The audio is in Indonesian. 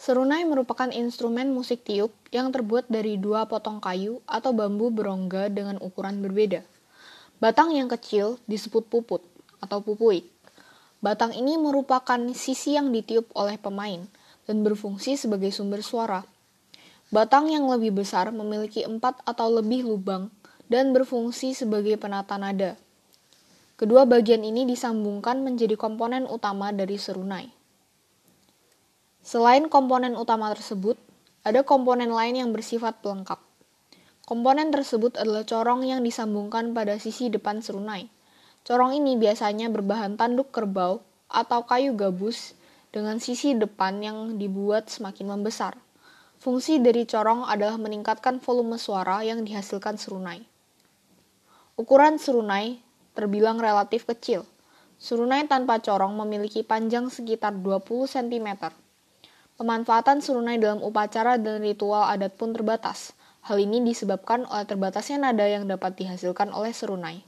Serunai merupakan instrumen musik tiup yang terbuat dari dua potong kayu atau bambu berongga dengan ukuran berbeda. Batang yang kecil disebut puput atau pupuik. Batang ini merupakan sisi yang ditiup oleh pemain dan berfungsi sebagai sumber suara. Batang yang lebih besar memiliki empat atau lebih lubang dan berfungsi sebagai penata nada. Kedua bagian ini disambungkan menjadi komponen utama dari serunai. Selain komponen utama tersebut, ada komponen lain yang bersifat pelengkap. Komponen tersebut adalah corong yang disambungkan pada sisi depan serunai. Corong ini biasanya berbahan tanduk kerbau atau kayu gabus dengan sisi depan yang dibuat semakin membesar. Fungsi dari corong adalah meningkatkan volume suara yang dihasilkan serunai. Ukuran serunai terbilang relatif kecil. Serunai tanpa corong memiliki panjang sekitar 20 cm Pemanfaatan serunai dalam upacara dan ritual adat pun terbatas. Hal ini disebabkan oleh terbatasnya nada yang dapat dihasilkan oleh serunai.